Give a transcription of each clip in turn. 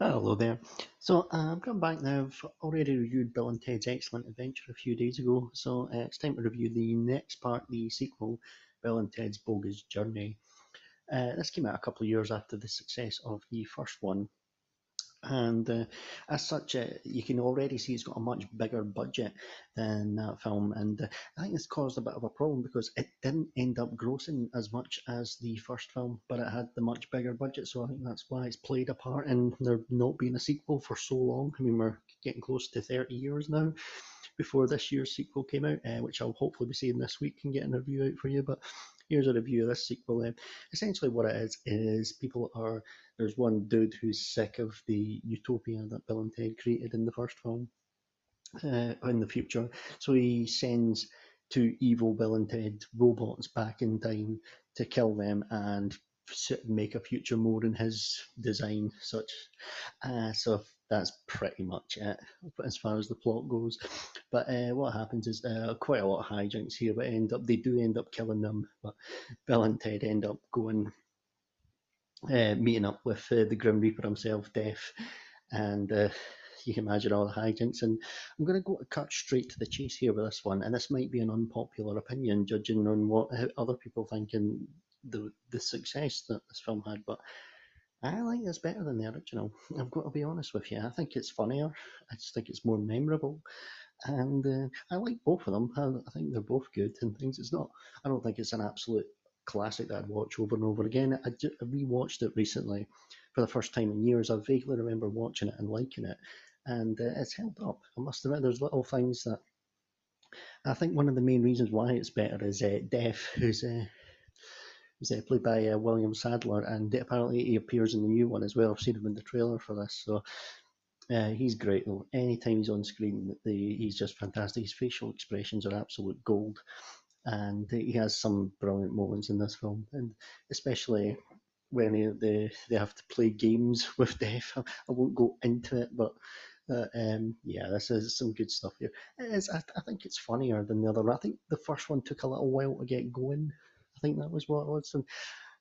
Hello there. So uh, I'm coming back now. I've already reviewed Bill and Ted's Excellent Adventure a few days ago, so uh, it's time to review the next part, the sequel, Bill and Ted's Bogus Journey. Uh, this came out a couple of years after the success of the first one, and uh, as such, uh, you can already see it's got a much bigger budget than that film, and uh, I think it's caused a bit of a problem because it didn't end up grossing as much as the first film, but it had the much bigger budget, so I think that's why it's played a part in there not being a sequel for so long. I mean, we're getting close to 30 years now before this year's sequel came out, uh, which I'll hopefully be seeing this week and getting a review out for you. But here's a review of this sequel. Uh, essentially, what it is is people are there's one dude who's sick of the utopia that Bill and Ted created in the first film uh, in the future, so he sends two evil Bill and Ted robots back in time to kill them and make a future more in his design such uh, so that's pretty much it as far as the plot goes. But uh, what happens is uh, quite a lot of hijinks here but end up they do end up killing them but bill and ted end up going uh, meeting up with uh, the grim reaper himself death and uh, you can imagine all the hijinks. And i'm going to go cut straight to the chase here with this one and this might be an unpopular opinion judging on what other people think and the the success that this film had, but I like this better than the original. I've got to be honest with you. I think it's funnier. I just think it's more memorable, and uh, I like both of them. I, I think they're both good and things. It's not. I don't think it's an absolute classic that I'd watch over and over again. I, I rewatched it recently for the first time in years. I vaguely remember watching it and liking it, and uh, it's held up. I must admit, there's little things that I think one of the main reasons why it's better is uh, Death, who's uh, He's uh, played by uh, William Sadler, and apparently he appears in the new one as well. I've seen him in the trailer for this, so uh, he's great though. Anytime he's on screen, the, he's just fantastic. His facial expressions are absolute gold, and he has some brilliant moments in this film, and especially when he, they they have to play games with death. I, won't go into it, but. Uh, um, yeah, this is some good stuff here. It is, I, I think it's funnier than the other one. I think the first one took a little while to get going. I think that was what it was. And,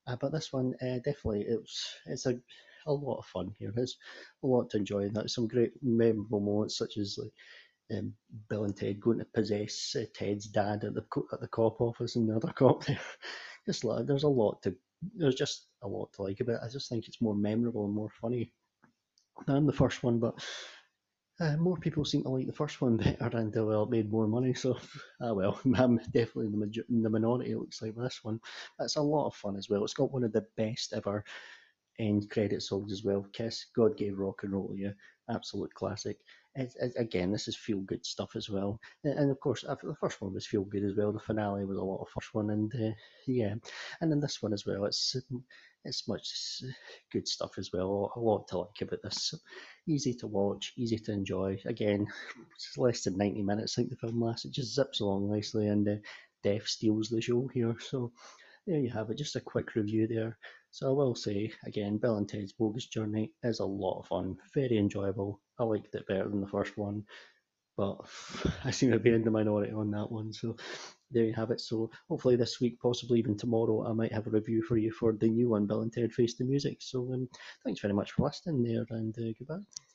uh, but this one, uh, definitely, it's it's a a lot of fun here. There's a lot to enjoy. There's some great memorable moments, such as like um, Bill and Ted going to possess uh, Ted's dad at the at the cop office and the other cop there. just like, there's a lot to there's just a lot to like about it. I just think it's more memorable and more funny than the first one. But uh, more people seem to like the first one better, and well, it made more money. So, ah well, I'm definitely in the, in the minority. It looks like with this one. That's a lot of fun as well. It's got one of the best ever end credit songs as well. Kiss, God gave rock and roll to you, absolute classic. It's, it's, again, this is feel good stuff as well, and, and of course, the first one was feel good as well. The finale was a lot of first one, and uh, yeah, and then this one as well. It's it's much good stuff as well. A lot to like about this. Easy to watch, easy to enjoy. Again, it's less than 90 minutes. I think the film lasts. It just zips along nicely, and uh, Death steals the show here. So there you have it. Just a quick review there. So I will say again, Bill and Ted's Bogus Journey is a lot of fun, very enjoyable. I liked it better than the first one, but I seem to be in the minority on that one. So there you have it. So hopefully this week, possibly even tomorrow, I might have a review for you for the new one, Bill and Ted Face the Music. So um, thanks very much for listening there, and uh, goodbye.